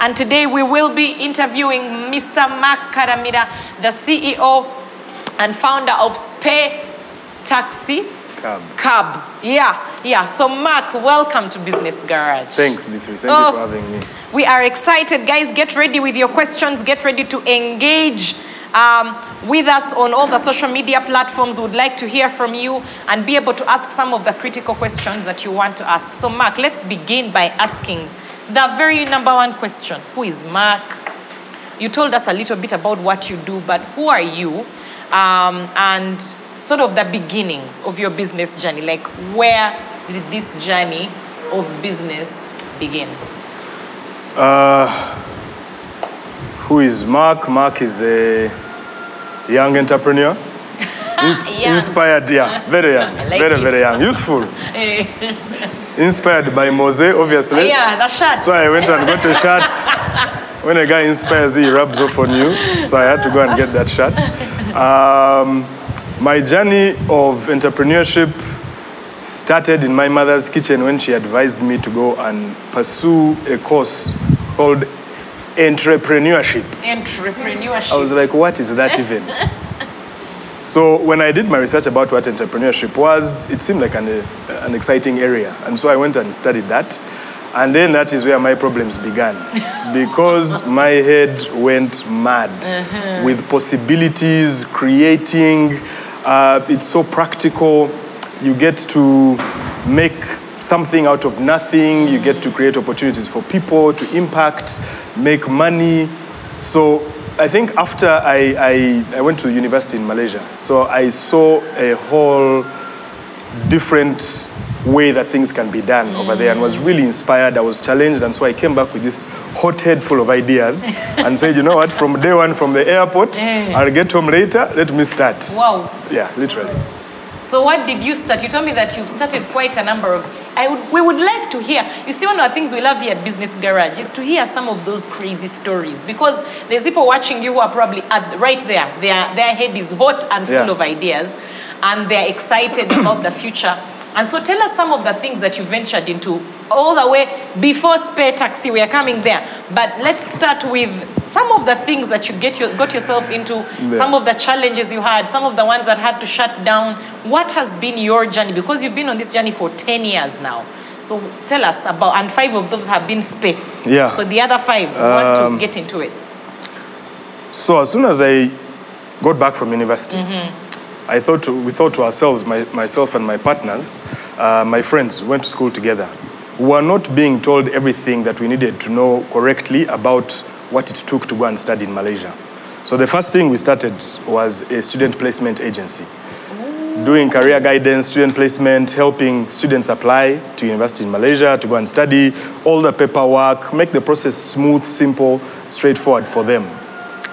And today we will be interviewing Mr. Mark Karamira, the CEO and founder of Spare Taxi Cab. Cab. Yeah, yeah. So, Mark, welcome to Business Garage. Thanks, B3. Thank Oh. you for having me. We are excited, guys. Get ready with your questions. Get ready to engage um, with us on all the social media platforms. Would like to hear from you and be able to ask some of the critical questions that you want to ask. So, Mark, let's begin by asking the very number one question Who is Mark? You told us a little bit about what you do, but who are you? Um, and sort of the beginnings of your business journey. Like, where did this journey of business begin? Who is Mark? Mark is a young entrepreneur. Young. Inspired, yeah, very young. Like very, it. very young. Youthful. Inspired by Mose, obviously. Yeah, the shirt. So I went and got a shirt. When a guy inspires you, he rubs off on you. So I had to go and get that shirt. Um, my journey of entrepreneurship started in my mother's kitchen when she advised me to go and pursue a course called entrepreneurship. Entrepreneurship. I was like, what is that even? so when I did my research about what entrepreneurship was, it seemed like an, uh, an exciting area. And so I went and studied that. And then that is where my problems began. because my head went mad with possibilities, creating. Uh, it's so practical. You get to make something out of nothing. You get to create opportunities for people to impact, make money. So I think after I, I, I went to university in Malaysia, so I saw a whole different way that things can be done over there and was really inspired. I was challenged, and so I came back with this hot head full of ideas and said, you know what, from day one from the airport, eh. I'll get home later, let me start. Wow. Yeah, literally. So what did you start? You told me that you've started quite a number of. I would, we would like to hear. You see, one of the things we love here at Business Garage is to hear some of those crazy stories because there's people watching you who are probably at, right there. Their their head is hot and full Yeah. of ideas, and they're excited about the future. And so, tell us some of the things that you ventured into all the way before Spare Taxi. We are coming there, but let's start with some of the things that you get your, got yourself into. Some of the challenges you had, some of the ones that had to shut down. What has been your journey? Because you've been on this journey for 10 years now. So tell us about, and five of those have been Spare. Yeah. So the other five, we want to um, get into it. So as soon as I got back from university, mm-hmm. I thought we thought to ourselves, my, myself and my partners, uh, my friends, went to school together. We were not being told everything that we needed to know correctly about what it took to go and study in Malaysia. So the first thing we started was a student placement agency. Doing career guidance, student placement, helping students apply to university in Malaysia to go and study, all the paperwork, make the process smooth, simple, straightforward for them.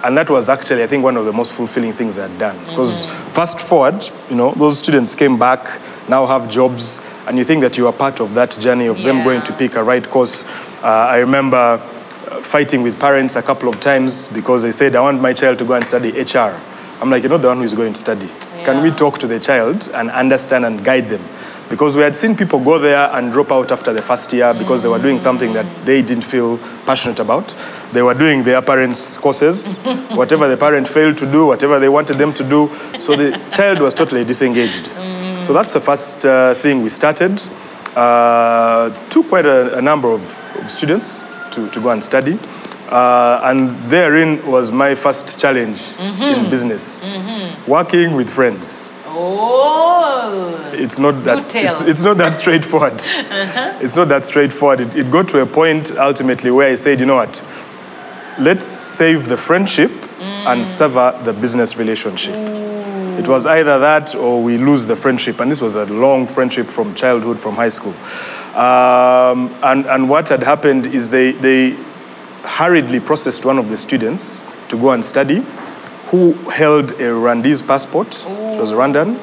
And that was actually, I think, one of the most fulfilling things I had done. Because fast forward, you know, those students came back, now have jobs, and you think that you are part of that journey of them going to pick a right course. Uh, I remember uh, fighting with parents a couple of times because they said, I want my child to go and study HR. I'm like, you're not the one who is going to study. Can we talk to the child and understand and guide them? Because we had seen people go there and drop out after the first year because they were doing something that they didn't feel passionate about. They were doing their parents' courses, whatever the parent failed to do, whatever they wanted them to do. So the child was totally disengaged. So that's the first uh, thing we started. Uh, took quite a, a number of, of students to, to go and study. Uh, and therein was my first challenge in business working with friends Oh. it's not that it's, it's not that straightforward. It's not that straightforward. It, it got to a point ultimately where I said, you know what, let's save the friendship and sever the business relationship. It was either that or we lose the friendship, and this was a long friendship from childhood, from high school. Um, and, and what had happened is they, they hurriedly processed one of the students to go and study, who held a Rwandese passport. She was Rwandan.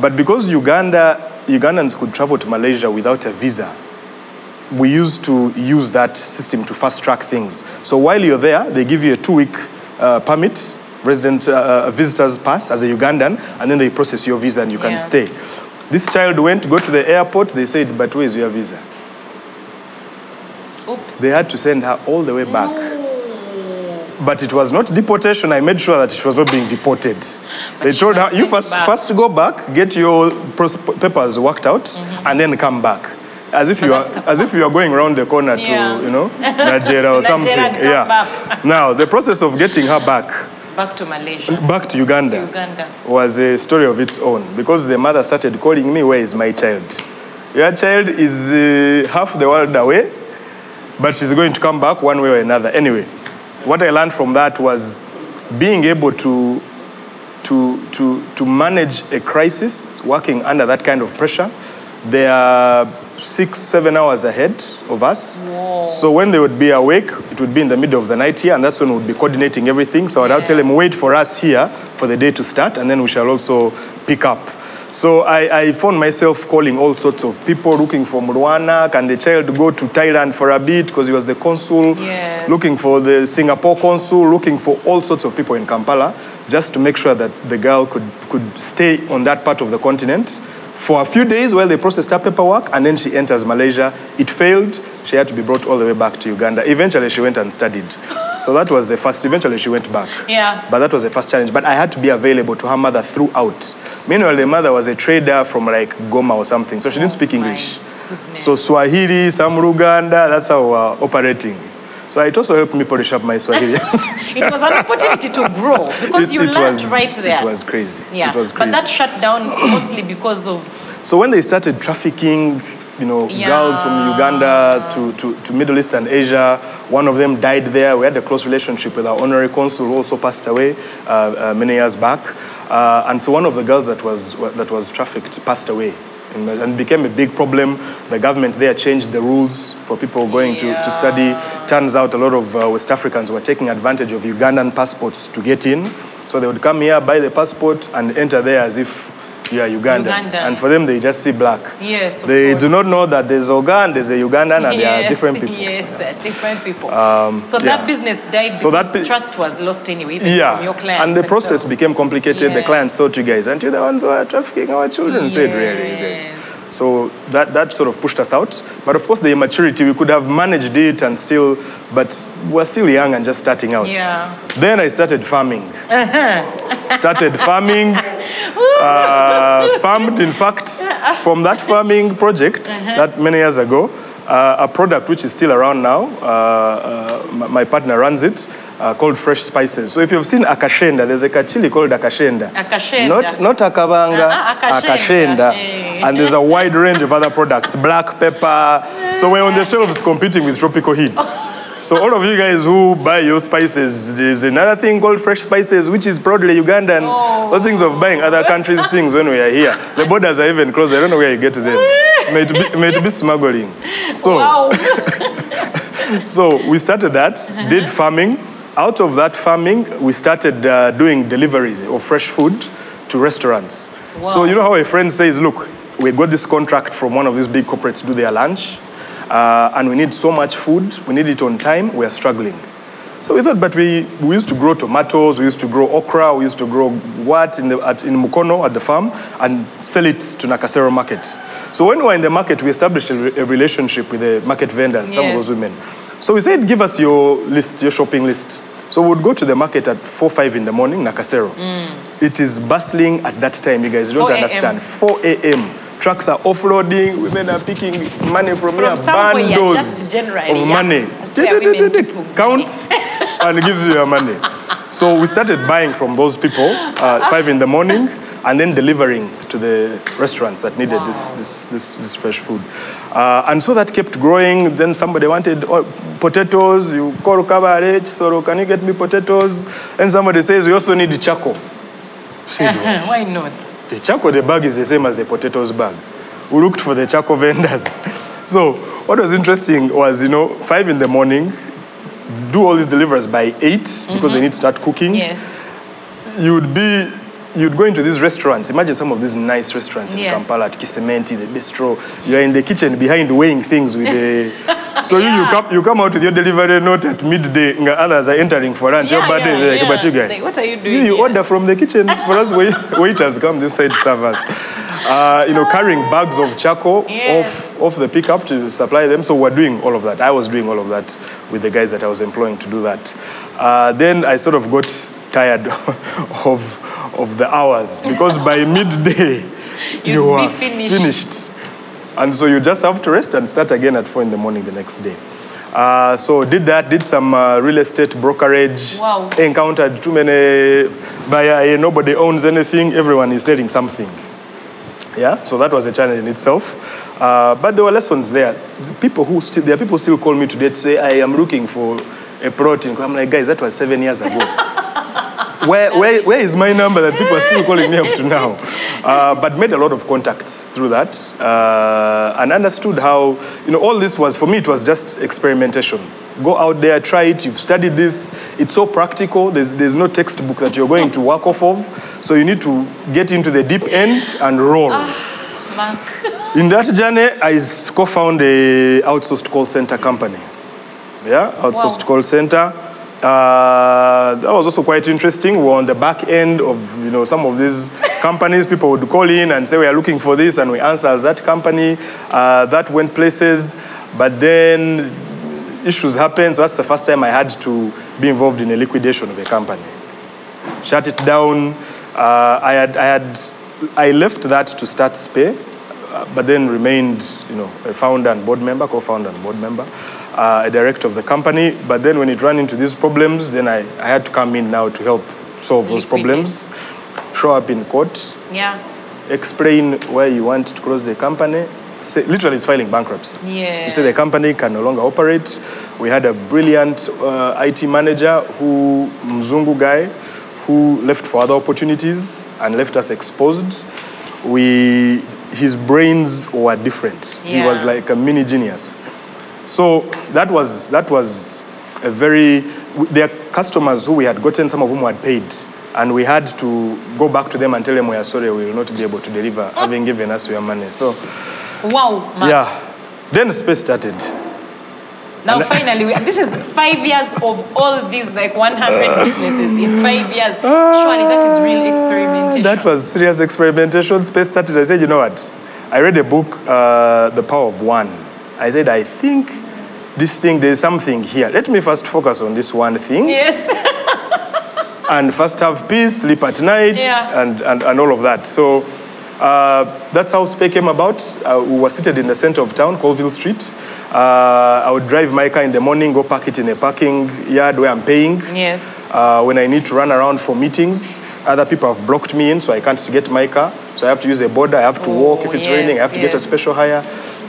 But because Uganda, Ugandans could travel to Malaysia without a visa, we used to use that system to fast track things. So while you're there, they give you a two week uh, permit, resident uh, uh, visitor's pass as a Ugandan, and then they process your visa and you can Yeah. stay. This child went to go to the airport, they said, But where's your visa? Oops. They had to send her all the way back. But it was not deportation. I made sure that she was not being deported. they told her, you first, back." first go back, get your papers worked out, and then come back. As if, But you are, as if you are going around the corner Yeah. to, you know, Nigeria or something. Nigeria and yeah. now, the process of getting her back, Back to Malaysia. back to Uganda, To Uganda. was a story of its own because the mother started calling me, Where is my child? Your child is uh, half the world away, but she's going to come back one way or another. Anyway, what I learned from that was being able to, to, to, to manage a crisis, working under that kind of pressure. They are six, seven hours ahead of us. So when they would be awake, it would be in the middle of the night here, and that's when we'd be coordinating everything. So I'd tell them, wait for us here for the day to start, and then we shall also pick up. So I, I found myself calling all sorts of people, looking for Murwana. Can the child go to Thailand for a bit because he was the consul? Yes. Looking for the Singapore consul, looking for all sorts of people in Kampala, just to make sure that the girl could, could stay on that part of the continent for a few days while they processed her paperwork, and then she enters Malaysia. It failed. She had to be brought all the way back to Uganda. Eventually, she went and studied. So that was the first. Eventually, she went back. Yeah. But that was the first challenge. But I had to be available to her mother throughout. Meanwhile, the mother was a trader from like Goma or something, so she didn't speak oh, English. So Swahili, some Luganda, that's how we were operating. So it also helped me polish up my Swahili. It was an opportunity to grow because It- you it learned was- right there. It was crazy. yeah. It was crazy. But that shut down mostly because of So when they started trafficking, you know, girls from Uganda to, to, to Middle East and Asia, one of them died there. We had a close relationship with our honorary consul who also passed away uh, uh, many years back. Uh, and so one of the girls that was, that was trafficked passed away. And and became a big problem. The government there changed the rules for people going to, to study. Turns out a lot of uh, West Africans were taking advantage of Ugandan passports to get in. So they would come here, buy the passport, and enter there as if you are Ugandan. Ugandan. And for them, they just see black. Yes, of They course. do not know that there's Oga and there's a Ugandan and they are different people. Yes, they're different people. yeah. so that business died So that bi- trust was lost anyway, even Yeah, from your clients. and the process became complicated. The clients thought you guys, aren't you the ones who are trafficking our children? Said, really, you guys. So that, that sort of pushed us out. But of course, the immaturity, we could have managed it and still, but we're still young and just starting out. Yeah. Then I started farming. started farming. Uh, farmed, in fact, from that farming project that many years ago, a product which is still around now. Uh, uh, my, my partner runs it. Uh, called fresh spices. So if you've seen akashenda, there's a kachili called akashenda. Akashenda. Not not akabanga, Ah, ah, akashenda. Hey. And there's a wide range of other products, black pepper. So we're on the shelves competing with tropical heat. So all of you guys who buy your spices, there's another thing called fresh spices, which is proudly Ugandan. Those things of buying other countries' things when we are here. The borders are even closed. I don't know where you get them. May it be, may it be smuggling. So, Wow. so we started that, did farming. Out of that farming, we started uh, doing deliveries of fresh food to restaurants. So you know how a friend says, look, we got this contract from one of these big corporates to do their lunch, uh, and we need so much food, we need it on time, we are struggling. So we thought, but we, we used to grow tomatoes, we used to grow okra, we used to grow what in, the, at, in Mukono at the farm and sell it to Nakasero market. So when we were in the market, we established a, a relationship with the market vendors, some of those women. So we said, give us your list, your shopping list. So we would go to the market at 4, 5 in the morning, Nakasero. It is bustling at that time, you guys don't understand. 4 a.m. Trucks are offloading, women are picking money from, From here, bundles just generally, of yeah. money. That's where women keep. Counts and gives you your money. So we started buying from those people uh, five in the morning and then delivering to the restaurants that needed this, this, this, this fresh food. Uh, and so that kept growing. Then somebody wanted oh, potatoes. You call cabbage, so can you get me potatoes? And somebody says, we also need charcoal. Why not? The charcoal, the bag is the same as the potatoes bag. We looked for the charcoal vendors. So what was interesting was, you know, five in the morning, do all these deliveries by 8 because they mm-hmm. need to start cooking. Yes. You'd be you'd go into these restaurants. Imagine some of these nice restaurants in Yes. Kampala, at Kisementi, the bistro. You're in the kitchen behind weighing things with the. So you, you come you come out with your delivery note at midday. nga Others are entering for lunch. your Yeah, birthday, yeah, like, yeah. but you guys. Like, what are you doing You, you here?" order from the kitchen. For us, wait, waiters come this side servers. Uh, you know, carrying bags of charcoal Yes. off off the pickup to supply them. So we're doing all of that. I was doing all of that with the guys that I was employing to do that. Uh, then I sort of got tired of of the hours because by midday You'd be are finished. finished. And so you just have to rest and start again at four in the morning the next day. Uh, so did that, did some uh, real estate brokerage. Wow. Encountered too many buyer, nobody owns anything, everyone is selling something. Yeah, so that was a challenge in itself. Uh, but there were lessons there. The People who still, there are people still call me today to say, I am looking for a protein. I'm like, guys, that was seven years ago. where, where, where is my number that people are still calling me up to now? Uh, but made a lot of contacts through that uh, and understood how, you know, all this was, for me, it was just experimentation. Go out there, try it, you've studied this, it's so practical, there's, there's no textbook that you're going to work off of, so you need to get into the deep end and roll. Mark. In that journey, I co-found a outsourced call center company. Yeah, outsourced Wow. call center. Uh, that was also quite interesting. We were on the back end of you know some of these companies. People would call in and say we are looking for this, and we answer as that company. Uh, that went places, but then issues happened. So that's the first time I had to be involved in a liquidation of a company shut it down. Uh, I had, I had, I left that to start Spay, uh, but then remained, you know, a founder and board member, co-founder and board member, uh, a director of the company. But then when it ran into these problems, then I, I had to come in now to help solve those problems, show up in court, Yeah. explain why you want to close the company. Say, literally, it's filing bankruptcy. You say the company can no longer operate. We had a brilliant uh, IT manager who, Mzungu guy, who left for other opportunities and left us exposed. We, his brains were different. Yeah. He was like a mini genius. So that was, that was a very, there are customers who we had gotten, some of whom had paid. And we had to go back to them and tell them we are sorry, we will not be able to deliver, having given us your money. So, Wow, Mark. yeah. Then space started. Now, finally, we, this is five years of all these like 100 businesses in five years. Surely that is real experimentation. That was serious experimentation. Space started. I said, you know what? I read a book, uh, The Power of One. I said, I think this thing, there's something here. Let me first focus on this one thing Yes. and first have peace, sleep at night, Yeah. and, and, and all of that. So uh, that's how Spay came about. Uh, we were seated in the center of town, Colville Street. Uh, I would drive my car in the morning, go park it in a parking yard where I'm paying. yes. Uh, when I need to run around for meetings, other people have blocked me in, so I can't get my car. So I have to use a border. I have to walk. If Oh, it's raining, I have to get a yes, yes. special hire.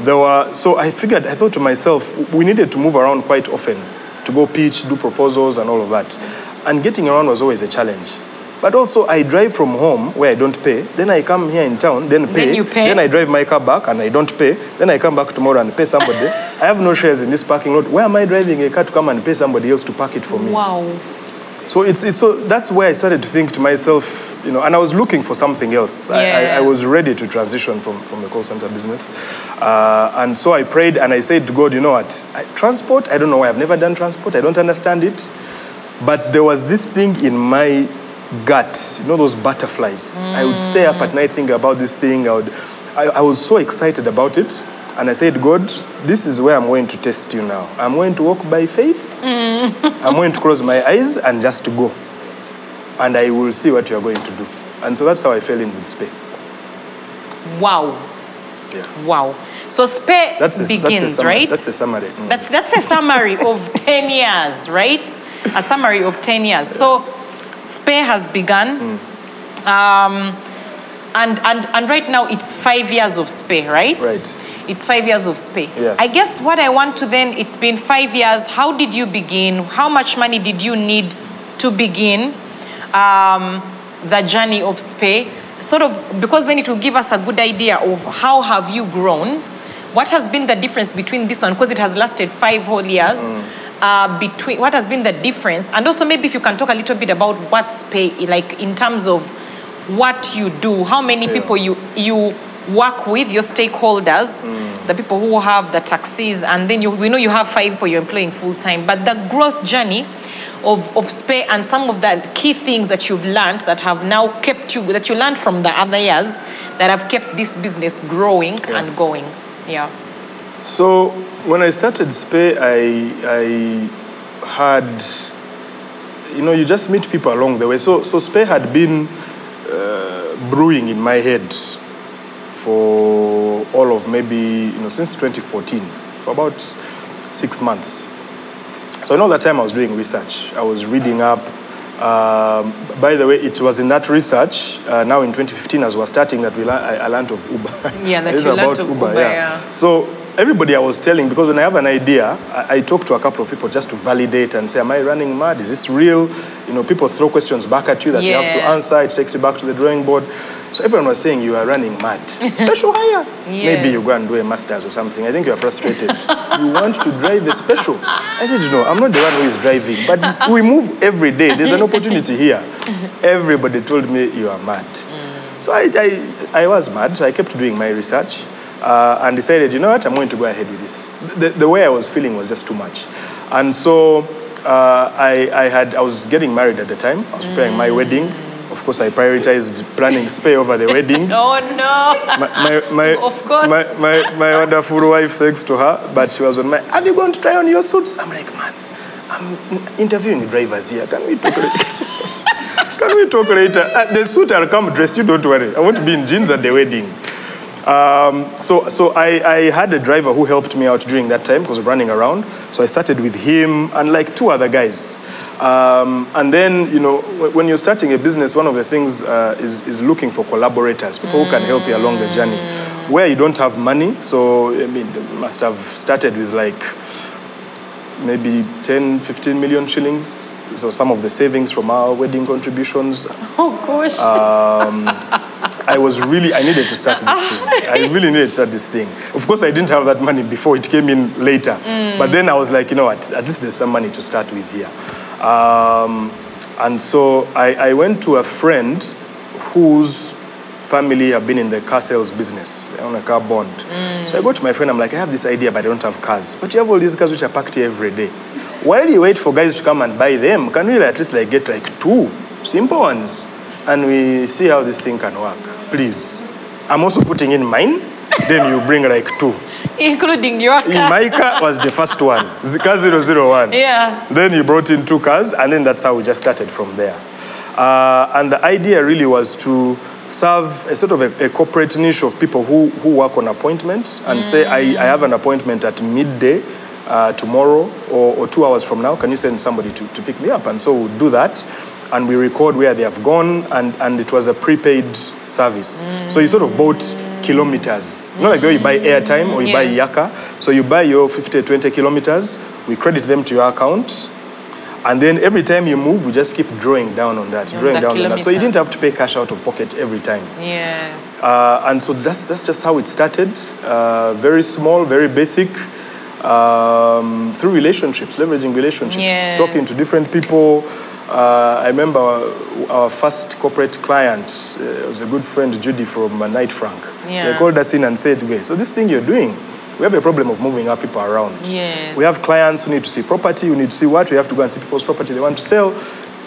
There were, so I figured, I thought to myself, we needed to move around quite often to go pitch, do proposals, and all of that. And getting around was always a challenge. But also, I drive from home where I don't pay. Then I come here in town, then pay. you pay. Then I drive my car back and I don't pay. Then I come back tomorrow and pay somebody. I have no shares in this parking lot. Where am I driving a car to come and pay somebody else to park it for me? Wow. So it's, it's so that's where I started to think to myself, you know, and I was looking for something else. I, I, I was ready to transition from, from the call center business. Uh, and so I prayed and I said to God, you know what, I, transport, I don't know why, I've never done transport, I don't understand it. But there was this thing in my gut, you know, those butterflies. I would stay up at night thinking about this thing. I, would, I, I was so excited about it. And I said, God, this is where I'm going to test you now. I'm going to walk by faith. I'm going to close my eyes and just go. And I will see what you are going to do. And so that's how I fell in with Spay. Wow. Yeah. Wow. So Spay That's the, begins, that's summary. right? That's the summary. Mm. That's, that's a summary of 10 years, right? A summary of 10 years. So Spay has begun. Um, and, and, and right now it's five years of Spay, right? Right. It's five years of Spay. Yeah. I guess what I want to then, it's been five years. How did you begin? How much money did you need to begin um, the journey of Spay? Sort of, because then it will give us a good idea of how have you grown? What has been the difference between this one? Because it has lasted five whole years. uh, between what has been the difference, and also maybe if you can talk a little bit about what's pay like in terms of what you do, how many Yeah. people you you work with, your stakeholders, Mm. the people who have the taxis, and then you, we know you have five people you're employing full time, but the growth journey of, of Spay and some of the key things that you've learned that have now kept you, that you learned from the other years that have kept this business growing Yeah. and going. Yeah. So when I started Spay, I, I had, you know, you just meet people along the way. So, so Spay had been uh, brewing in my head for all of maybe, you know, since 2014, for about six months. So in all that time I was doing research. I was reading up. Um, by the way, it was in that research, uh, now in 2015 as we were starting, that we lear- I, I learned of Uber. Yeah, that you learned of Uber, yeah. So everybody I was telling, because when I have an idea, I, I talk to a couple of people just to validate and say, am I running mad? Is this real? You know, people throw questions back at you that you have to answer. It takes you back to the drawing board. So everyone was saying you are running mad. Special hire. Maybe you go and do a master's or something. I think you are frustrated. you want to drive a special. I said, no, I'm not the one who is driving, but we move every day. There's an opportunity here. Everybody told me you are mad. So I, I, I was mad. I kept doing my research uh, and decided, you know what, I'm going to go ahead with this. The, the way I was feeling was just too much. And so uh, I, I, had, I was getting married at the time. I was preparing my wedding. Of course, I prioritized planning spay over the wedding. Oh no. My, my, my, Of course. My, my, my wonderful wife, thanks to her, but she was on my, have you gone to try on your suits? I'm like, man, I'm interviewing drivers here. Can we talk later? Can we talk later? Uh, the suit I'll come dressed, you don't worry. I want to be in jeans at the wedding. Um, so so I, I had a driver who helped me out during that time because of running around. So I started with him and like two other guys. Um, and then, you know, when you're starting a business, one of the things uh, is, is looking for collaborators, people who can help you along the journey. Where you don't have money, so I mean, you must have started with like maybe 10, 15 million shillings. So some of the savings from our wedding contributions. Oh gosh. I was really, I needed to start this thing. I really needed to start this thing. Of course, I didn't have that money before, it came in later. But then I was like, you know what, at least there's some money to start with here. Um, and so I, I went to a friend whose family have been in the car sales business. on a car bond. So I go to my friend, I'm like, I have this idea, but I don't have cars. But you have all these cars which are packed here every day. While you wait for guys to come and buy them, can we at least like get like two simple ones? And we see how this thing can work. Please. I'm also putting in mine. Then you bring like two. Including your In car. my car was the first one, car 001. Yeah. Then he brought in two cars, and then that's how we just started from there. Uh, and the idea really was to serve a sort of a, a corporate niche of people who, who work on appointment and say, I, I have an appointment at midday uh, tomorrow or, or two hours from now. Can you send somebody to, to pick me up? And so we'll do that. And we record where they have gone, and, and it was a prepaid service. So you sort of bought kilometers. Not like the way you buy airtime or you buy Yes. Yaka. So you buy your 50, 20 kilometers, we credit them to your account, and then every time you move, we just keep drawing down on that, On drawing down on that. So you didn't have to pay cash out of pocket every time. Yes. Uh, and so that's, that's just how it started. Uh, very small, very basic. Um, through relationships, leveraging relationships, Yes. talking to different people. Uh, I remember our, our first corporate client uh, was a good friend, Judy from uh, Knight Frank. Yeah. They called us in and said, okay, so this thing you're doing, we have a problem of moving our people around. Yes. We have clients who need to see property, we need to see what, we have to go and see people's property they want to sell.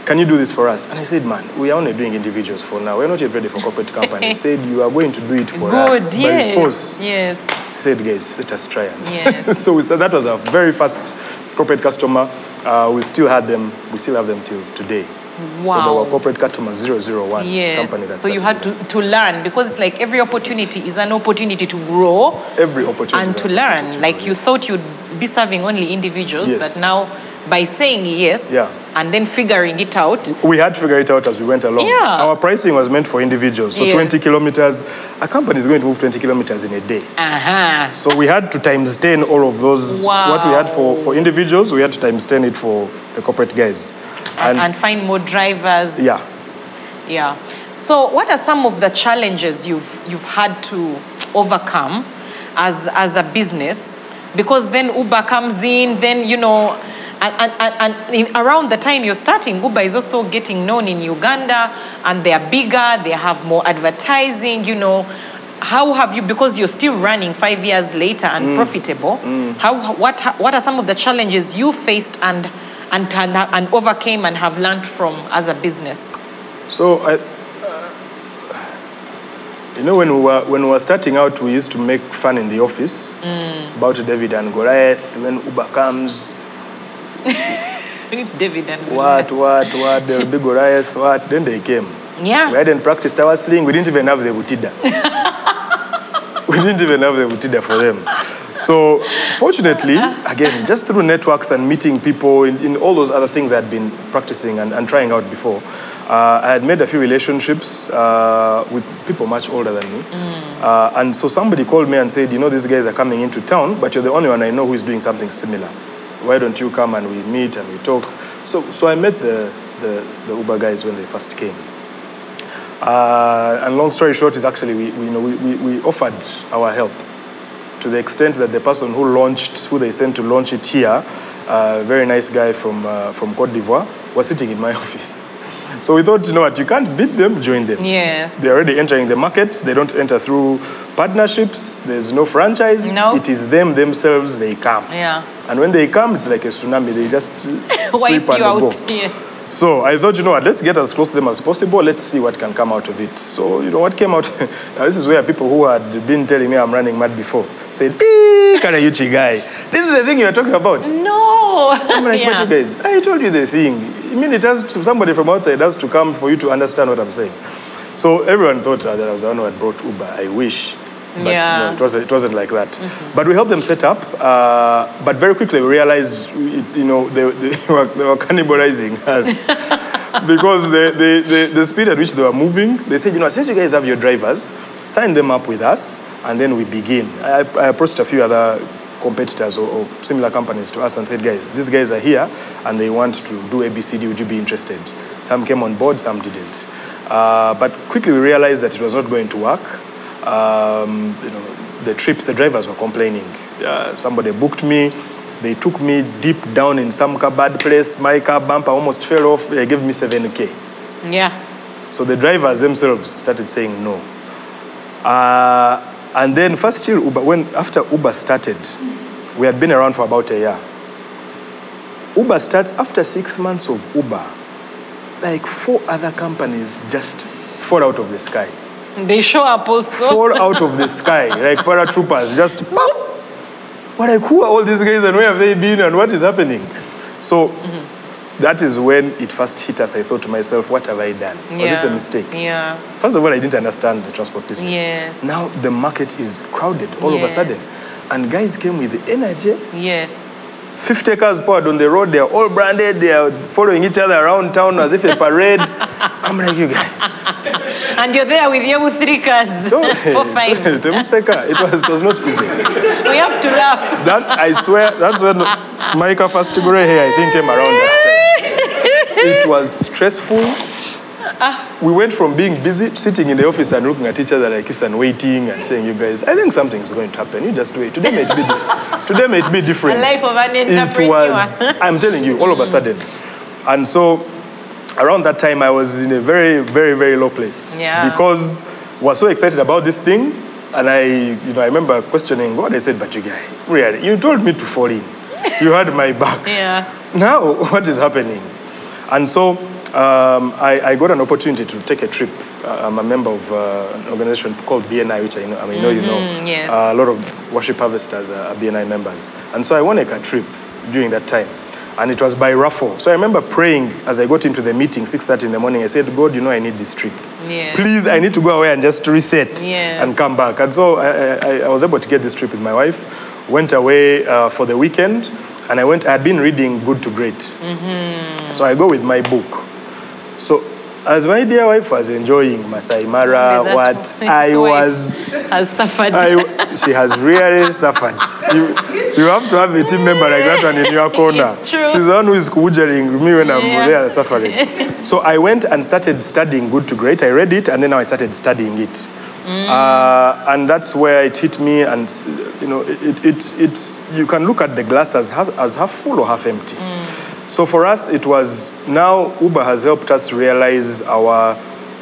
Can you do this for us? And I said, man, we are only doing individuals for now. We're not yet ready for corporate company. He said, you are going to do it for Good. us by Yes. force. Yes. I said, guys, let us try and. Yes. so we said that was our very first corporate customer. Uh, we still had them, we still have them till today. So Wow. were corporate customer 001 Yes. company that so you had to, to learn because it's like every opportunity is an opportunity to grow Every opportunity. and to learn. Like you yes. thought you'd be serving only individuals, Yes. but now by saying yes Yeah. and then figuring it out, We had to figure it out as we went along. Yeah. Our pricing was meant for individuals. So Yes. 20 kilometers, a company is going to move 20 kilometers in a day. uh-huh. So we had to times 10 all of those. What we had for, for individuals, we had to times 10 it for the corporate guys. And, and find more drivers. yeah. Yeah. So, what are some of the challenges you've you've had to overcome as as a business? Because then Uber comes in, then you know, And, and, and, in, around the time you're starting, Uber is also getting known in Uganda and they are bigger, they have more advertising, you know. How have you, because you're still running five years later and mm. profitable, mm. how, what, what are some of the challenges you faced and, and, and, and overcame and have learned from as a business? So, I, uh, you know, when we, were, when we were starting out, we used to make fun in the office about David and Goliath. When Uber comes, David and what, what, what, there will be Goliath, what. Then they came. Yeah. We hadn't practiced our sling. We didn't even have the butida. we didn't even have the butida for them. So, fortunately, again, just through networks and meeting people in, in all those other things I had been practicing and, and trying out before, uh, I had made a few relationships uh, with people much older than me. Uh, and so somebody called me and said, You know, these guys are coming into town, but you're the only one I know who's doing something similar. Why don't you come and we meet and we talk? So, so I met the, the, the Uber guys when they first came. Uh, and long story short is actually we, we, you know, we, we, we offered our help to the extent that the person who launched, who they sent to launch it here, a very nice guy from, uh, from Cote d'Ivoire, was sitting in my office. So we thought, you know what, you can't beat them, join them. Yes. They're already entering the market. They don't enter through partnerships. There's no franchise. No. It is them themselves, they come. Yeah. And when they come, it's like a tsunami. They just Wipe sweep and you out. go. Yes. So I thought, you know what, let's get as close to them as possible. Let's see what can come out of it. So, you know, what came out, now this is where people who had been telling me I'm running mad before said, "Eee, Karayuchi guy, this is the thing you're talking about. No. I'm like, yeah. what you guys? I told you the thing. I mean, it has to, somebody from outside has to come for you to understand what I'm saying. So everyone thought that I was the one who had brought Uber. I wish. But Yeah. no, it, wasn't, it wasn't like that. But we helped them set up. Uh, but very quickly we realized, you know, they, they, were, they were cannibalizing us. because the, the, the, the speed at which they were moving, they said, you know, since you guys have your drivers, sign them up with us, and then we begin. I, I approached a few other competitors or, or similar companies to us and said, guys, these guys are here and they want to do ABCD. Would you be interested? Some came on board, some didn't. Uh, but quickly we realized that it was not going to work. Um, you know, the trips, the drivers were complaining. Uh, somebody booked me. They took me deep down in some car bad place. My car bumper almost fell off. They gave me 7K. Yeah. So the drivers themselves started saying no. Uh, and then first year Uber, when after Uber started, we had been around for about a year. Uber starts after six months of Uber, like four other companies just fall out of the sky. They show up also. Fall out of the sky, like paratroopers, just pop. We're like, who are all these guys and where have they been and what is happening? So mm-hmm. that is when it first hit us. I thought to myself, what have I done? Was this a mistake? Yeah. First of all, I didn't understand the transport business. Yes. Now the market is crowded all of a sudden. And guys came with energy. Yes. 50 cars poured on the road. They're all branded. They are following each other around town as if a parade. I'm like, you guys. And you're there with your three cars. Four, five. It was, it was not easy. We have to laugh. That's, I swear, that's when First Tigre here, I think, came around that time. It was stressful. Ah. We went from being busy, sitting in the office and looking at each other like this and waiting and saying, you guys, I think something is going to happen. You just wait. Today might be, dif- today might be different. A life of an entrepreneur. It was, I'm telling you, all of a mm. sudden. And so around that time, I was in a very, very, very low place. Yeah. Because I was so excited about this thing. And I, you know, I remember questioning God. I said, but you guy, really, you told me to fall in. You had my back. Yeah. Now, what is happening? And so um, I, I got an opportunity to take a trip. Uh, I'm a member of uh, an organization called BNI, which I know, I mean, know you know. Mm-hmm, yes. Uh, a lot of worship harvesters are, BNI members. And so I won a trip during that time. And it was by raffle. So I remember praying as I got into the meeting, 6.30 in the morning. I said, God, you know I need this trip. Yes. Please, I need to go away and just reset Yes. and come back. And so I, I, I was able to get this trip with my wife. Went away uh, for the weekend, and I went. I had been reading Good to Great, Mm-hmm. so I go with my book. So as my dear wife was enjoying Masai Mara, what I was, has suffered. I, she has really suffered. You, you have to have a team member like that one in your corner. It's true. She's the one who is coogering me when I'm Yeah. there suffering. so I went and started studying Good to Great. I read it and then I started studying it. Uh, and that's where it hit me. And you know, it, it, it, you can look at the glass as half, as half full or half empty. So for us, it was now Uber has helped us realize our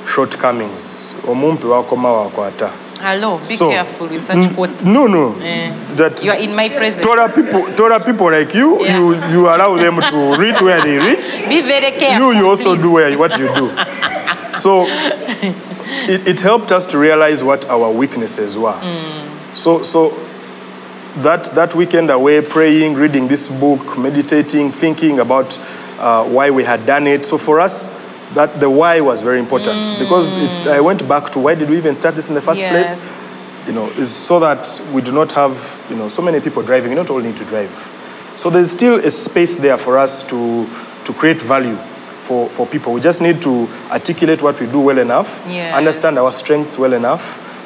shortcomings. Omumpe wakoma wakwata. Hello, be So- careful with such N- quotes. No, no. Eh. That You are in my presence. Torah people, Torah people like you, Yeah. you, you allow them to reach where they reach. Be very careful. you, you also please. do where, what you do. So it, it helped us to realize what our weaknesses were. So, so that, that weekend away, praying, reading this book, meditating, thinking about uh, why we had done it. So for us, that the why was very important because it, I went back to why did we even start this in the first Yes. place? You know, is so that we do not have you know so many people driving. You don't all need to drive. So there's still a space there for us to to create value for, for people. We just need to articulate what we do well enough, Yes. understand our strengths well enough,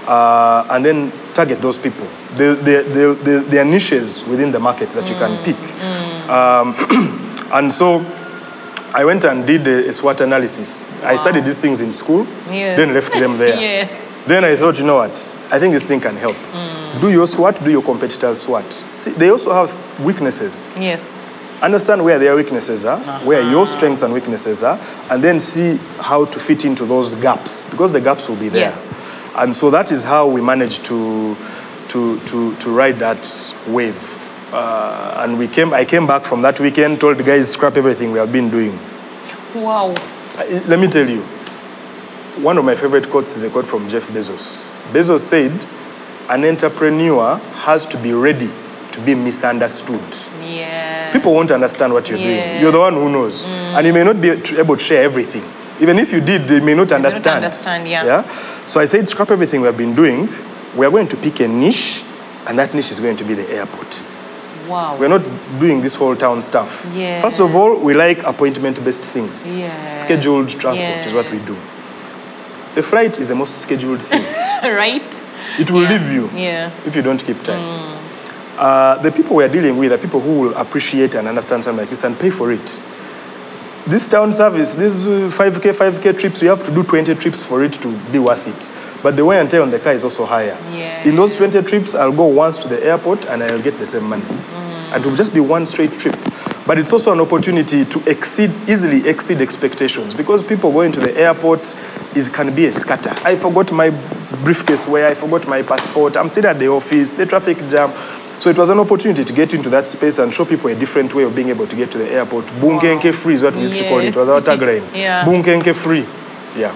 uh, and then target those people. There, there, there, there, there are niches within the market that you can Mm. pick. Um, and so I went and did a, a SWOT analysis. I studied these things in school, Yes. then left them there. Yes. Then I thought, you know what? I think this thing can help. Do your SWOT, do your competitors' SWOT. See, they also have weaknesses. Yes. Understand where their weaknesses are, where your strengths and weaknesses are, and then see how to fit into those gaps because the gaps will be there. Yes. And so that is how we managed to, to, to, to ride that wave. Uh, and we came, I came back from that weekend, told the guys, scrap everything we have been doing. Wow. Let me tell you, one of my favorite quotes is a quote from Jeff Bezos. Bezos said, an entrepreneur has to be ready to be misunderstood. Yeah. People won't understand what you're doing. You're the one who knows. And you may not be able to share everything. Even if you did, they may not not understand. understand, yeah. Yeah? So I said, scrap everything we have been doing. We are going to pick a niche, and that niche is going to be the airport. Wow. We're not doing this whole town stuff. Yes. First of all, we like appointment based things. Yes. Scheduled transport is what we do. Yes. The flight is the most scheduled thing. right? It will Yeah. leave you Yeah. if you don't keep time. Uh, the people we're dealing with are people who will appreciate and understand something like this and pay for it. This town service, these uh, 5K, 5K trips, you have to do 20 trips for it to be worth it. But the wear and tear on the car is also higher. In those 20 trips, I'll go once to the airport and I'll get the same money. And it will just be one straight trip. But it's also an opportunity to exceed, easily exceed expectations because people going to the airport is, can be a scatter. I forgot my briefcase where, I forgot my passport, I'm still at the office, the traffic jam. So it was an opportunity to get into that space and show people a different way of being able to get to the airport. Bunkenke free is what we used to call it. It was our Yes. tagline. Yeah. Bunkenke free. Yeah.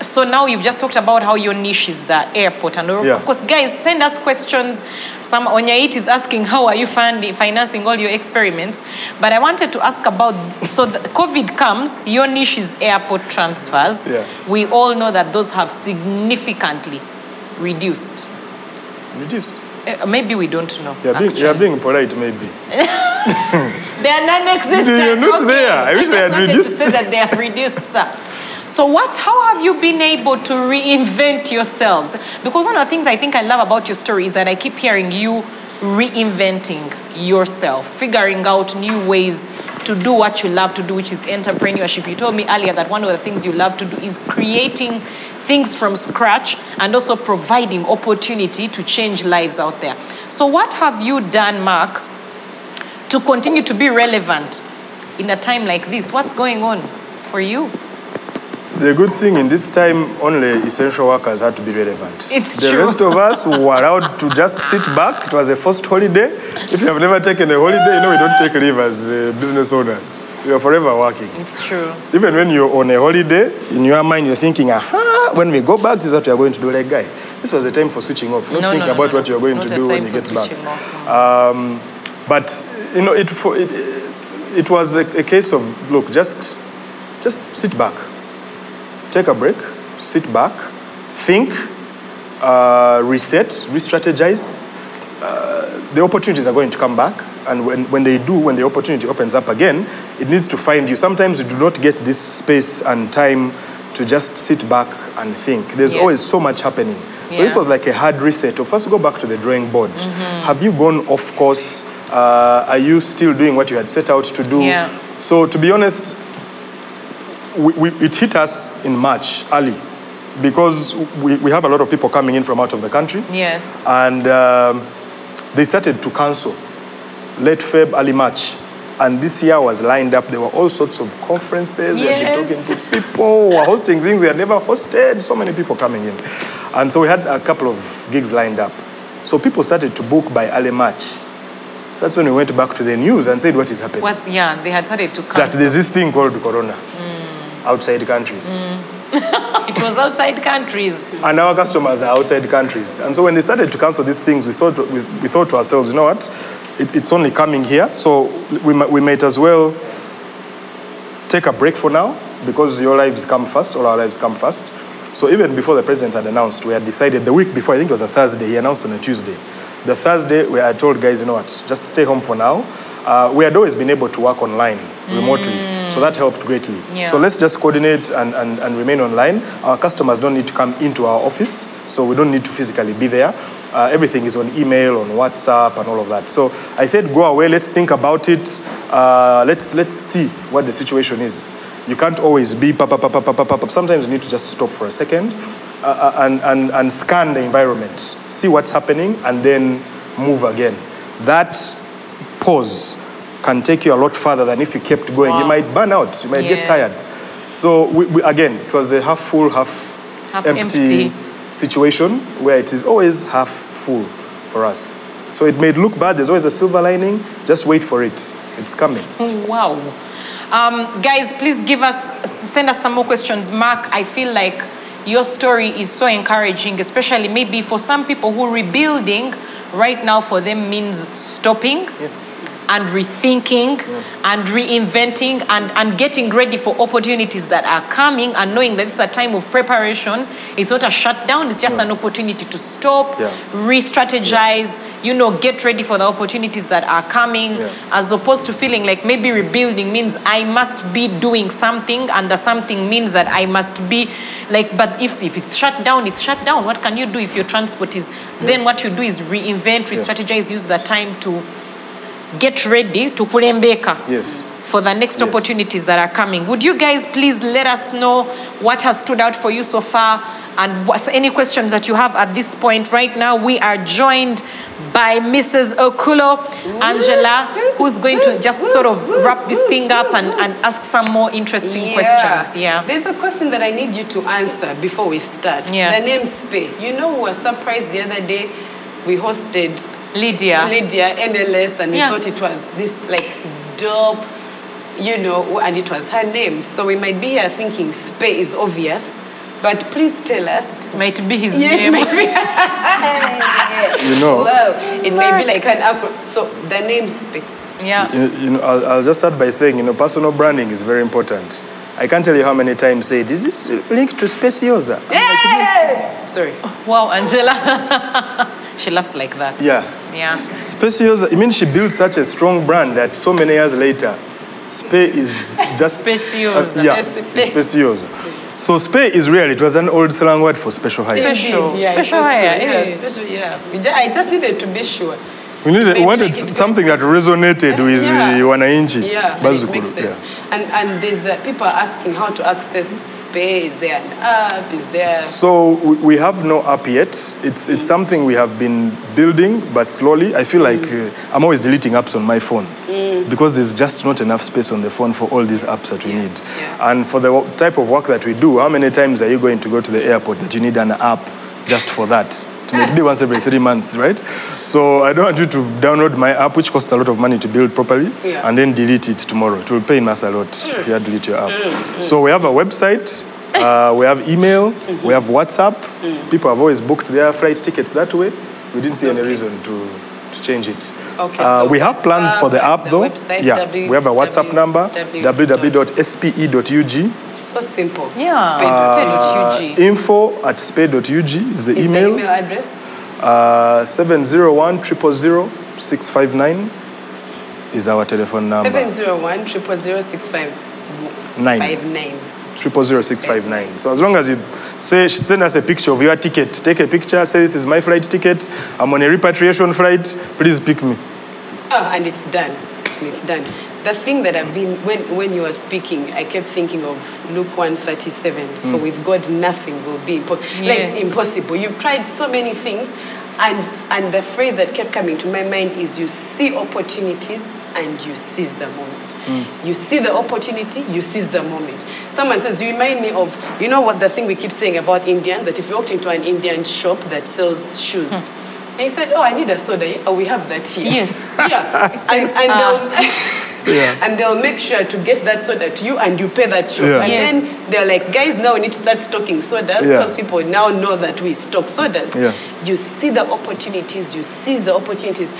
So now you've just talked about how your niche is the airport, and Yeah. of course, guys, send us questions. Some Onyait is asking, how are you funding, financing all your experiments? But I wanted to ask about, so the COVID comes, your niche is airport transfers. Yeah. We all know that those have significantly reduced. Reduced. Uh, maybe we don't know. You're being, you're being polite, maybe. They are non-existent. You're not okay. there. I wish just they had wanted reduced. to say that they have reduced, sir. So what? How have you been able to reinvent yourselves? Because one of the things I think I love about your story is that I keep hearing you reinventing yourself, figuring out new ways to do what you love to do, which is entrepreneurship. You told me earlier that one of the things you love to do is creating things from scratch and also providing opportunity to change lives out there. So what have you done, Mark, to continue to be relevant in a time like this? What's going on for you? The good thing in this time, only essential workers had to be relevant. It's the true. rest of us were allowed to just sit back. It was a forced holiday. If you have never taken a holiday, you know we don't take leave as uh, business owners. We are forever working. It's true. Even when you're on a holiday, in your mind you're thinking, aha, when we go back, this is what we are going to do. Like, guy, this was the time for switching off. Not No, think no, no, about what you're going to do when you get back. Um, but you know, it, for, it, it was a, a case of look, just just sit back, take a break, sit back, think, uh, reset, re-strategize. Uh, the opportunities are going to come back, and when, when they do, when the opportunity opens up again, it needs to find you. Sometimes you do not get this space and time to just sit back and think. There's Yes. always so much happening. So this was like a hard reset. Of first, go back to the drawing board. Have you gone off course? Uh, are you still doing what you had set out to do? Yeah. So to be honest, we, we, it hit us in March early. because we, we have a lot of people coming in from out of the country. Yes. And um, they started to cancel late Feb, early March. And this year was lined up. There were all sorts of conferences. Yes. We had been talking to people, we were hosting things we had never hosted. So many people coming in. And so we had a couple of gigs lined up. So people started to book by early March. So that's when we went back to the news and said, what is happening? What's yeah? They had started to cancel. that there's this thing called corona hmm. outside countries. Hmm. It was outside countries. And our customers are outside countries. And so when they started to cancel these things, we thought, we, we thought to ourselves, you know what? It, it's only coming here. So we, we might as well take a break for now because your lives come first, all our lives come first. So even before the president had announced, we had decided the week before, I think it was a Thursday, he announced on a Tuesday. The Thursday, we had told guys, you know what, just stay home for now. Uh, we had always been able to work online remotely, so that helped greatly. Yeah. So let's just coordinate and, and, and remain online. Our customers don't need to come into our office, so we don't need to physically be there. Uh, everything is on email, on WhatsApp, and all of that. So I said, go away, let's think about it, uh, let's, let's see what the situation is. You can't always be pop, pop, pop, pop, pop. Sometimes you need to just stop for a second uh, uh, and, and, and scan the environment, see what's happening, and then move again. That pause can take you a lot further than if you kept going. You might burn out, you might get tired. So, we, we, again, it was a half full, half, Half empty, empty. situation where it is always half full for us. So it may look bad, there's always a silver lining, just wait for it. It's coming. Wow. Um, guys, please give us, send us some more questions. Mark, I feel like your story is so encouraging, especially maybe for some people who rebuilding right now for them means stopping and rethinking and reinventing and, and getting ready for opportunities that are coming and knowing that it's a time of preparation. It's not a shutdown, it's just an opportunity to stop, Yeah. re-strategize, you know, get ready for the opportunities that are coming, Yeah. as opposed to feeling like maybe rebuilding means I must be doing something, and the something means that I must be like, but if, if it's shut down, it's shut down. What can you do if your transport is? Then what you do is reinvent, re-strategize, use the time to get ready to kulembeka Yes. for the next Yes. opportunities that are coming. Would you guys please let us know what has stood out for you so far and what's any questions that you have at this point? Right now, we are joined by Mrs. Okulo Angela, who's going to just sort of wrap this thing up and, and ask some more interesting questions. Yeah. There's a question that I need you to answer before we start. Yeah. The name SPE. You know, we were surprised the other day we hosted Lydia. Lydia NLS and we Yeah. thought it was this like dope, you know, and it was her name. So we might be here thinking SPE is obvious, but please tell us. Might be his Yeah, it name. might be. You know, Wow, it may be like an acro. So the name SPE. Yeah. you, you know I'll, I'll just start by saying, you know, personal branding is very important. I can't tell you how many times say, this is this linked to Speciosa? I'm like, Sorry. Wow, Angela. she laughs like that. yeah. Yeah. Speciosa, I mean, she built such a strong brand that so many years later, Spe is just. Speciosa. Uh, yeah, Spe. Speciosa. So Spe is real. It was an old slang word for special hire. Special. Yeah, Special thought so, hire, Yeah, eh? special, yeah. I just needed to be sure. We needed, Maybe wanted like it- something that resonated with Yeah. the Wanainchi. Yeah, and it makes sense. yeah. And and there's uh, people are asking how to access Is there an app? Is there? So we have no app yet. It's it's something we have been building, but slowly. I feel like uh, I'm always deleting apps on my phone because there's just not enough space on the phone for all these apps that we Yeah, need. yeah. And for the type of work that we do, how many times are you going to go to the airport that you need an app just for that? Maybe once every three months, right? So I don't want you to download my app, which costs a lot of money to build properly, Yeah. and then delete it tomorrow. It will pain us a lot mm. if you delete your app. Mm, mm. So we have a website, uh, we have email, mm-hmm. we have WhatsApp. People have always booked their flight tickets that way. We didn't see any reason to, to change it. Okay, Uh, so we have plans for the uh, app the though. website, yeah, www we have a WhatsApp number www. www.spe.ug. So simple. Yeah. Space. Uh, info at spe.ug is the Is email. the email address? Uh, 701 000 659 is our telephone number. Seven zero one triple zero six five Nine. five nine. triple zero six five nine. So as long as you say send us a picture of your ticket, take a picture, say this is my flight ticket. I'm on a repatriation flight. Please pick me. Oh, and it's done. And it's done. The thing that I've been when when you were speaking, I kept thinking of Luke 137. For mm. with God nothing will be impossible. Yes. Like impossible. You've tried so many things, and and the phrase that kept coming to my mind is you see opportunities and you seize the moment. Mm. You see the opportunity, you seize the moment. Someone says, you remind me of, you know what the thing we keep saying about Indians, that if you walked into an Indian shop that sells shoes, hmm. And you said, oh, I need a soda, oh, we have that here. Yes. Yeah. And, and, uh, they'll, Yeah. and they'll make sure to get that soda to you and you pay that shop. Yeah. And Yes. then they're like, guys, now we need to start stocking sodas Yeah. because people now know that we stock sodas. Yeah. You see the opportunities, you seize the opportunities.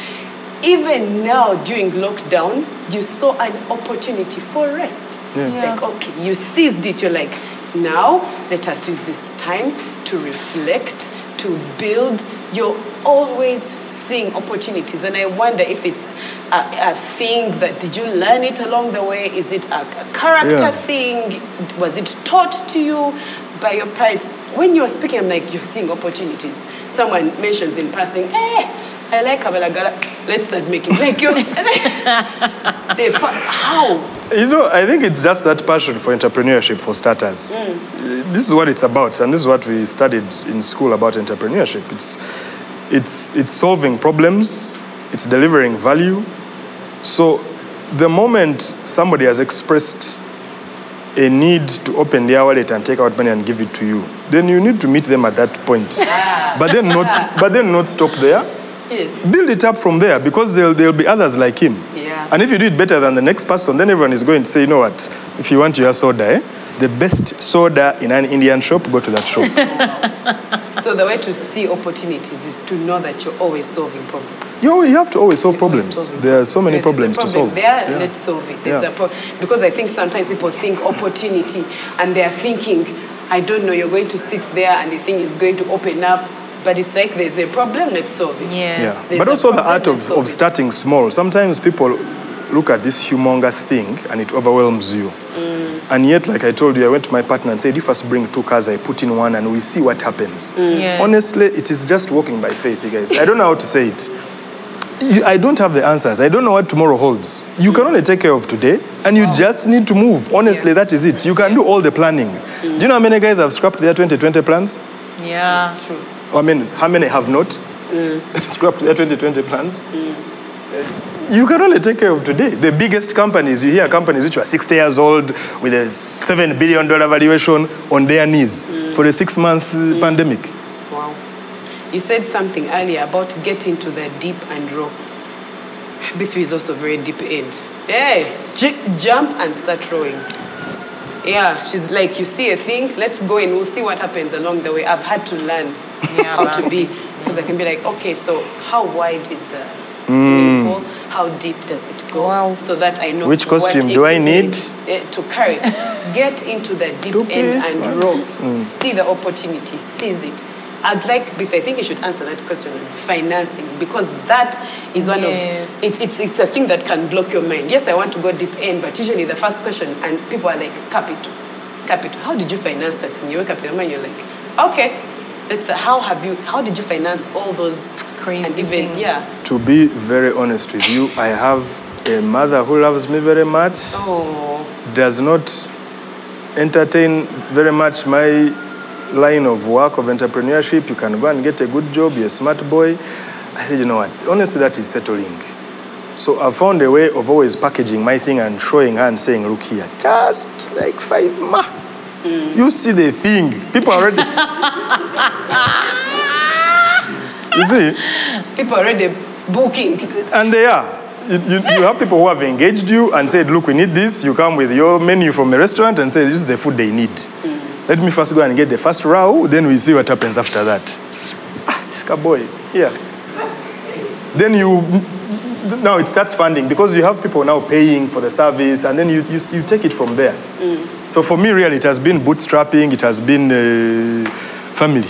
Even now during lockdown, you saw an opportunity for rest. It's Yeah. like, okay, you seized it. You're like, now let us use this time to reflect, to build. You're always seeing opportunities. And I wonder if it's a, a thing that, did you learn it along the way? Is it a, a character Yeah. thing? Was it taught to you by your parents? When you're speaking, I'm like, you're seeing opportunities. Someone mentions in passing, eh, I like Kabalagala. Let's start making like you. they how? You know, I think it's just that passion for entrepreneurship for starters. Mm. This is what it's about, and this is what we studied in school about entrepreneurship. It's, it's, it's solving problems, it's delivering value. So, the moment somebody has expressed a need to open their wallet and take out money and give it to you, then you need to meet them at that point. but then not, but then not stop there. Yes. Build it up from there because there'll, there'll be others like him. Yeah. And if you do it better than the next person, then everyone is going to say, you know what, if you want your soda, eh, the best soda in an Indian shop, go to that shop. So the way to see opportunities is to know that you're always solving problems. you, you have to always solve problems. solving There are so many Yeah, there's a problems to solve. There, Yeah. let's solve it. There's Yeah. a pro- because I think sometimes people think opportunity and they're thinking, I don't know, you're going to sit there and the thing is going to open up. But it's like there's a problem, let's solve it. Yes. Yeah. But a also the art of, of starting small. Sometimes people look at this humongous thing and it overwhelms you. Mm. And yet, like I told you, I went to my partner and said, if us bring two cars, I put in one and we see what happens. Mm. Yes. Honestly, it is just walking by faith, you guys. I don't know how to say it. I don't have the answers. I don't know what tomorrow holds. You can only take care of today, and you just need to move. Honestly, Yeah. that is it. You can do all the planning. Do you know how many guys have scrapped their 2020 plans? Yeah. It's true. I mean, how many have not Mm. scrapped their 2020 plans? You can only take care of today. The biggest companies, you hear companies which were 60 years old with a $7 billion valuation on their knees Mm. for a six month uh, mm. pandemic. Wow. You said something earlier about getting to the deep and raw. B3 is also very deep end. Hey, j- jump and start rowing. Yeah, she's like, you see a thing, let's go and we'll see what happens along the way. I've had to learn Yeah, how to be. Because I can be like, okay, so how wide is the mm. swimming pool? How deep does it go? Wow. So that I know Which what costume do I need? equipment, eh, to carry. Get into the deep Two end piece, and one row. Mm. See the opportunity, seize it. I'd like, Biff, I think you should answer that question on financing because that is one Yes. of it, it's it's a thing that can block your mind. Yes, I want to go deep end, but usually the first question and people are like capital, capital. How did you finance that thing? You wake up in the morning, you're like, okay, let's. How have you? How did you finance all those Crazy and even things. yeah? To be very honest with you, I have a mother who loves me very much, Oh, does not entertain very much my line of work of entrepreneurship. You can go and get a good job, you're a smart boy. I said, you know what? Honestly, that is settling. So I found a way of always packaging my thing and showing her and saying, look here, just like five ma. Mm. You see the thing. People are already. you see? people already booking. And they are. You, you, you have people who have engaged you and said, look, we need this. You come with your menu from a restaurant and say, this is the food they need. Let me first go and get the first row, then we see what happens after that. Ah, this boy, yeah. Then you, now it starts funding because you have people now paying for the service and then you, you, you take it from there. So for me, really, it has been bootstrapping, it has been uh, family.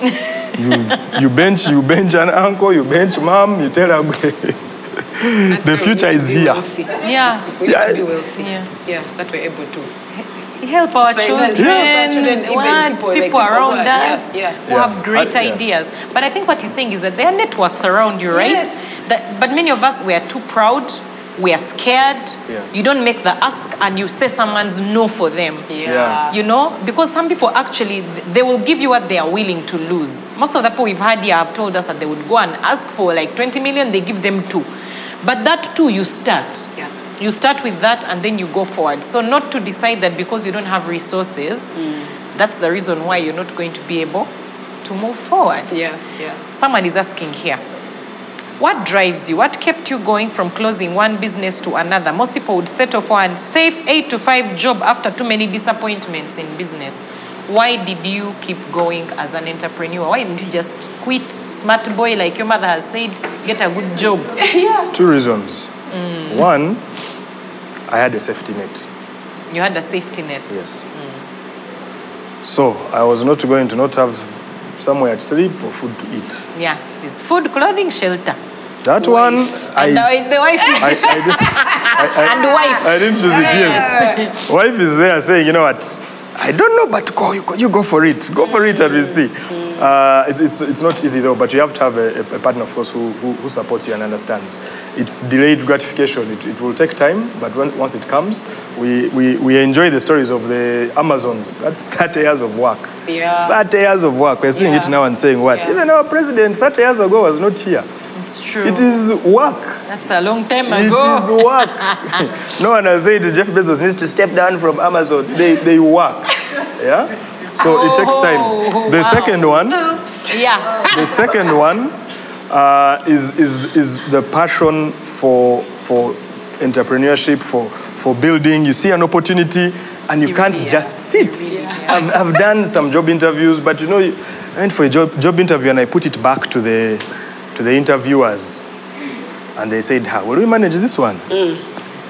you, you bench, you bench an uncle, you bench mom, you tell her, the That's future is here. wealthy. Yeah. We need Yeah. to be wealthy. Yeah. Yes, that we're able to. Help our Finance, children, yes, our children, even what, people, like people people who around are- yeah, us yeah. who Yeah. have great Uh, yeah. ideas. But I think what he's saying is that there are networks around you, right? Yes. That, but many of us, we are too proud we are scared. Yeah. You don't make the ask and you say someone's no for them. Yeah. You know, because some people actually they will give you what they are willing to lose. Most of the people we've had here have told us that they would go and ask for like 20 million, they give them two. But that two you start. Yeah. You start with that and then you go forward. So not to decide that because you don't have resources, mm. that's the reason why you're not going to be able to move forward. Yeah, yeah. Someone is asking here. What drives you? What kept you going from closing one business to another? Most people would settle for a safe eight to five job after too many disappointments in business. Why did you keep going as an entrepreneur? Why didn't you just quit, smart boy, like your mother has said, get a good job? yeah. Two reasons. Mm. One, I had a safety net. You had a safety net. Yes. Mm. So I was not going to not have somewhere to sleep or food to eat. Yeah, there's food, clothing, shelter. That one, I, and the, wife is, I, I, I, and wife. I didn't choose it, yes. Wife is there saying, you know what, I don't know, but go, you, go, you go for it. Go for it and we see. Uh, it's, it's, it's not easy though, but you have to have a, a partner, of course, who, who, who supports you and understands. It's delayed gratification. It, it will take time, but when, once it comes, we, we, we enjoy the stories of the Amazons. That's 30 years of work. Yeah. 30 years of work. We're seeing it now and saying what? Yeah. Even our president 30 years ago was not here. It's true. It is work. That's a long time ago. It is work. no one has said Jeff Bezos needs to step down from Amazon. They, they work. Yeah? So it takes time. Oh, The wow. second one, Yeah. the second one uh, is, is, is the passion for, for entrepreneurship, for, for building. You see an opportunity and you can't Yeah. just sit. I've, I've done some job interviews, but you know, I went for a job, job interview and I put it back to the, to the interviewers. And they said, How will we manage this one?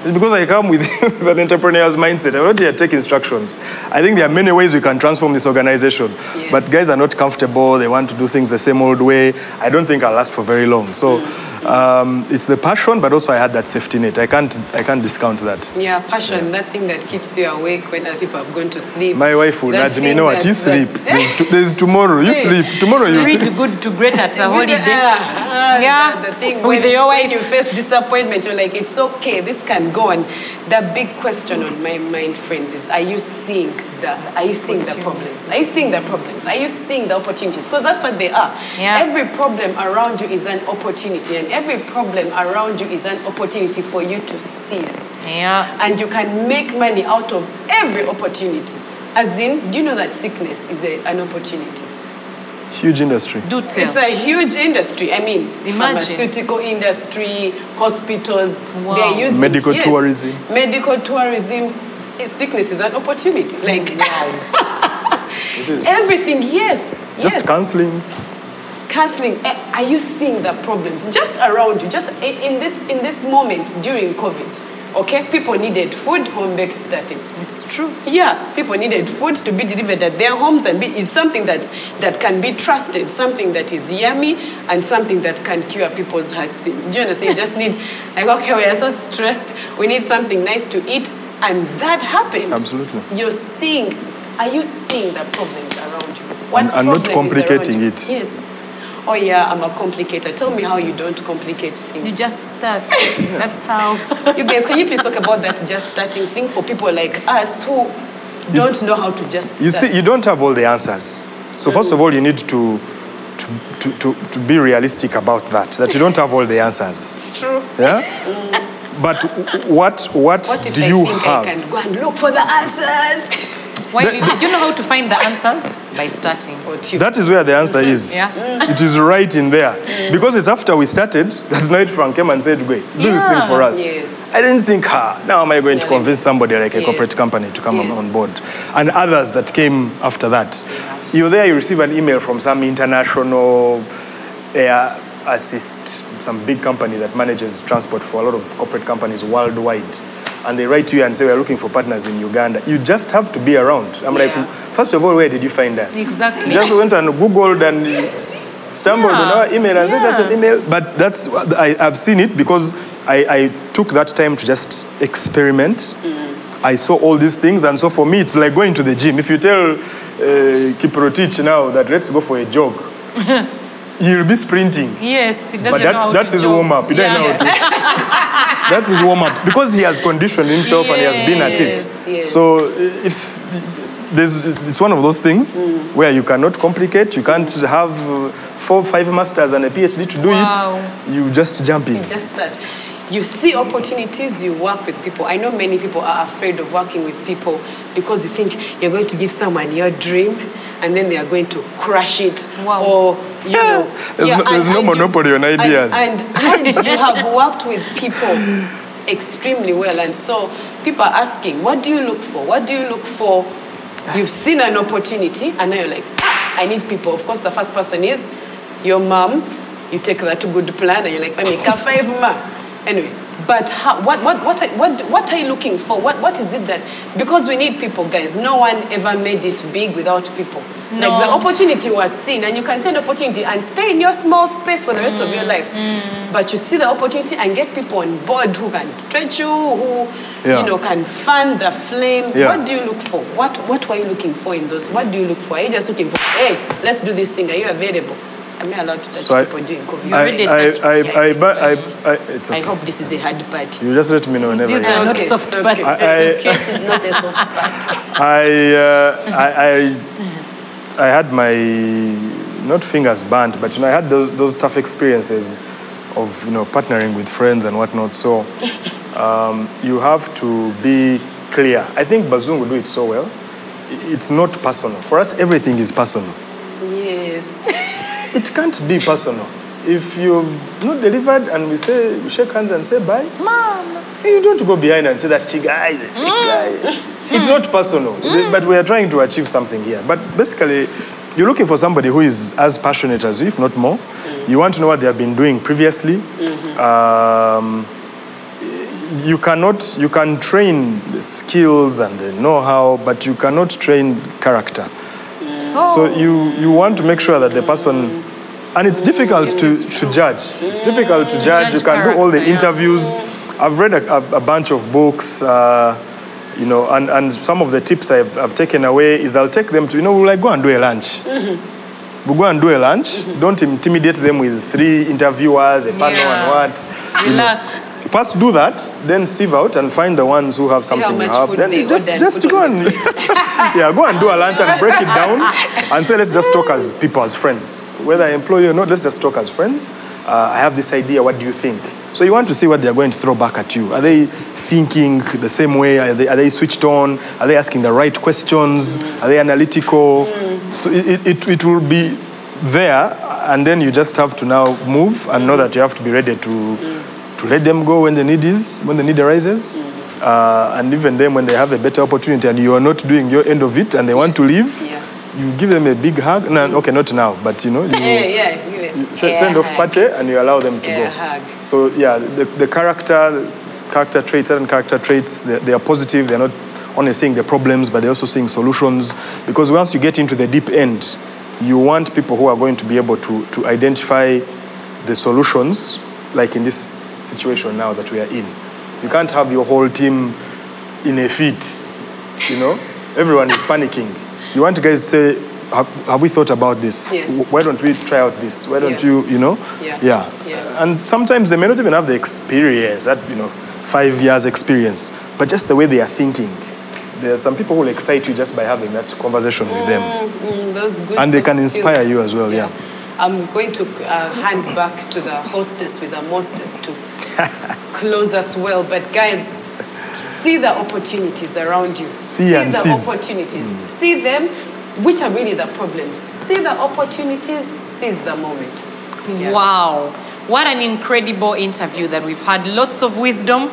It's because I come with, with an entrepreneur's mindset. I'm not here to take instructions. I think there are many ways we can transform this organization. Yes. But guys are not comfortable. They want to do things the same old way. I don't think I'll last for very long. So um, it's the passion, but also I had that safety net. I can't, I can't discount that. Yeah, passion, that thing that keeps you awake when other people have gone to sleep. My wife will That nudge me, thing you know what, you sleep. There's, to- there's tomorrow, you Hey. sleep. Tomorrow you Read good to great at the holiday. Ah, Yeah, The, the thing with when, your when wife. you face disappointment, you're like, it's okay, this can go on. The big question on my mind, friends, is are you seeing the are you seeing the problems? Are you seeing the problems? Are you seeing the opportunities? Because that's what they are. Yeah. Every problem around you is an opportunity, and every problem around you is an opportunity for you to seize. Yeah. And you can make money out of every opportunity. As in, do you know that sickness is a, an opportunity? Huge industry. Do tell. It's a huge industry. I mean, Imagine. pharmaceutical industry, hospitals, Wow. they're using Medical yes, tourism. Medical tourism. Sickness is an opportunity. Like everything, yes. Just yes. counseling. counseling. eh, Are you seeing the problems just around you? Just in this in this moment during COVID. Okay, people needed food. Home baked started. It's true. Yeah, people needed food to be delivered at their homes and be is something that's that can be trusted, something that is yummy and something that can cure people's hearts. Do you understand? You just need like okay, we are so stressed, we need something nice to eat, and that happened. Absolutely. You're seeing are you seeing the problems around you? What And- and not problem is around complicating it. Yes. Oh yeah, I'm a complicator. Tell me how you don't complicate things. You just start. That's how. You guys, can you please talk about that just starting thing for people like us who don't know how to just You start? see, you don't have all the answers. So first of all, you need to, to, to, to, to be realistic about that, that you don't have all the answers. It's true. Yeah? Mm. But what, what, What if do I you think have? I can go and look for the answers? Why do, you, you know how to find the answers? By starting. That is where the answer is. Yeah. It is right in there. Because it's after we started that night Frank came and said, Wait, do this thing for us. Yes. I didn't think, ah, now am I going to convince somebody like a Yes. corporate company to come on- Yes. on board? And others that came after that. You're there, you receive an email from some international air assist, some big company that manages transport for a lot of corporate companies worldwide. And they write to you and say, We're looking for partners in Uganda. You just have to be around. I'm Yeah. like, First of all, where did you find us? Exactly. You just went and Googled and stumbled on our email and sent us an email. But that's, I, I've seen it because I, I took that time to just experiment. I saw all these things, and so for me, it's like going to the gym. If you tell uh, Kiprotich now that let's go for a jog, he'll be sprinting. Yes, he doesn't But know that's, how that's to his jog. warm up. He doesn't know Yeah. how to- That's his warm up because he has conditioned himself and he has been at Yes, it. yes. So if there's, it's one of those things Mm. where you cannot complicate, you can't have uh, four, five masters and a PhD to do Wow. it. You just jump in. You just start. You see opportunities, you work with people. I know many people are afraid of working with people because you think you're going to give someone your dream and then they are going to crush it. Wow. Or, you know. There's no- there's no you- monopoly on and- ideas. And, and, you have worked with people extremely well. And so people are asking, what do you look for? What do you look for? You've seen an opportunity and now you're like, "Ah, I need people. Of course, the first person is your mom. You take that good plan and you're like, make a five ma. Anyway, but how, what, what, what, are, what, what are you looking for? What, what is it that, because we need people, guys. No one ever made it big without people. No. Like the opportunity was seen and you can see an opportunity and stay in your small space for the rest of your mm. life. But you see the opportunity and get people on board who can stretch you, who Yeah. you know can fan the flame. Yeah. What do you look for? What what were you looking for in those? What do you look for? Are you just looking for, hey, let's do this thing. Are you available? Am I allowed to touch So I- during COVID? You already I, touched I, it. I, I, but I, I, it's I hope this is a hard party. You just let me know whenever. These are want. not Okay, soft okay. parts. I- This is not a soft part. I, uh, I, I, I had my not fingers burnt, but you know I had those, those tough experiences of you know partnering with friends and whatnot. So um, you have to be clear. I think Bazungu do it so well. It's not personal. For us, everything is personal. It can't be personal. If you've not delivered and we say we shake hands and say bye, Mom. you don't go behind and say that chica is a fake guy. It's not personal, mm. but we are trying to achieve something here. But basically, you're looking for somebody who is as passionate as you, if not more. Mm. You want to know what they have been doing previously. Mm-hmm. Um, you cannot, you can train the skills and the know-how, but you cannot train character. So you, you want to make sure that the person, and it's difficult to, to judge. It's difficult to judge. You can do all the interviews. I've read a, a, a bunch of books, uh, you know, and, and some of the tips I've, I've taken away is I'll take them to, you know, we'll like go and do a lunch. We'll go and do a lunch. Don't intimidate them with three interviewers, a panel Yeah. and what. Relax. First do that, then sieve out and find the ones who have something you have. Then just, just go and yeah, go and do a lunch and break it down and say let's just talk as people, as friends. Whether I employ you or not, let's just talk as friends. Uh, I have this idea. What do you think? So you want to see what they are going to throw back at you. Are they thinking the same way? Are they, are they switched on? Are they asking the right questions? Are they analytical? So it, it, it will be there, and then you just have to now move and know that you have to be ready to to let them go when the need is, when the need arises. Uh, and even then, when they have a better opportunity and you are not doing your end of it and they want to leave, Yeah. you give them a big hug. No, okay, not now, but you know, you Yeah, yeah. give it. se- Yeah, send off hug. party and you allow them to go. hug. So yeah, the, the character, the character traits, certain character traits, they, they are positive. They're not only seeing the problems, but they're also seeing solutions. Because once you get into the deep end, you want people who are going to be able to, to identify the solutions, like in this situation now that we are in. You can't have your whole team in a fit, you know? Everyone is panicking. You want guys to say, have, have we thought about this? Yes. Why don't we try out this? Why don't Yeah. you, you know? Yeah. Yeah. Yeah. And sometimes they may not even have the experience, that, you know, five years experience, but just the way they are thinking. There are some people who will excite you just by having that conversation with them. Mm, good And they can inspire skills. you as well, yeah. I'm going to uh, hand back to the hostess with the mostess to close us well. But guys, see the opportunities around you. See see the seize. opportunities. See them, which are really the problems. See the opportunities, seize the moment. Yeah. Wow. What an incredible interview that we've had. Lots of wisdom.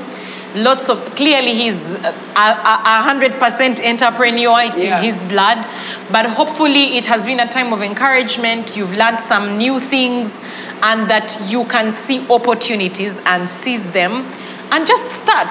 Lots of clearly he's a hundred percent entrepreneur. It's Yeah. in his blood, but hopefully it has been a time of encouragement. You've learned some new things, and that you can see opportunities and seize them, and just start.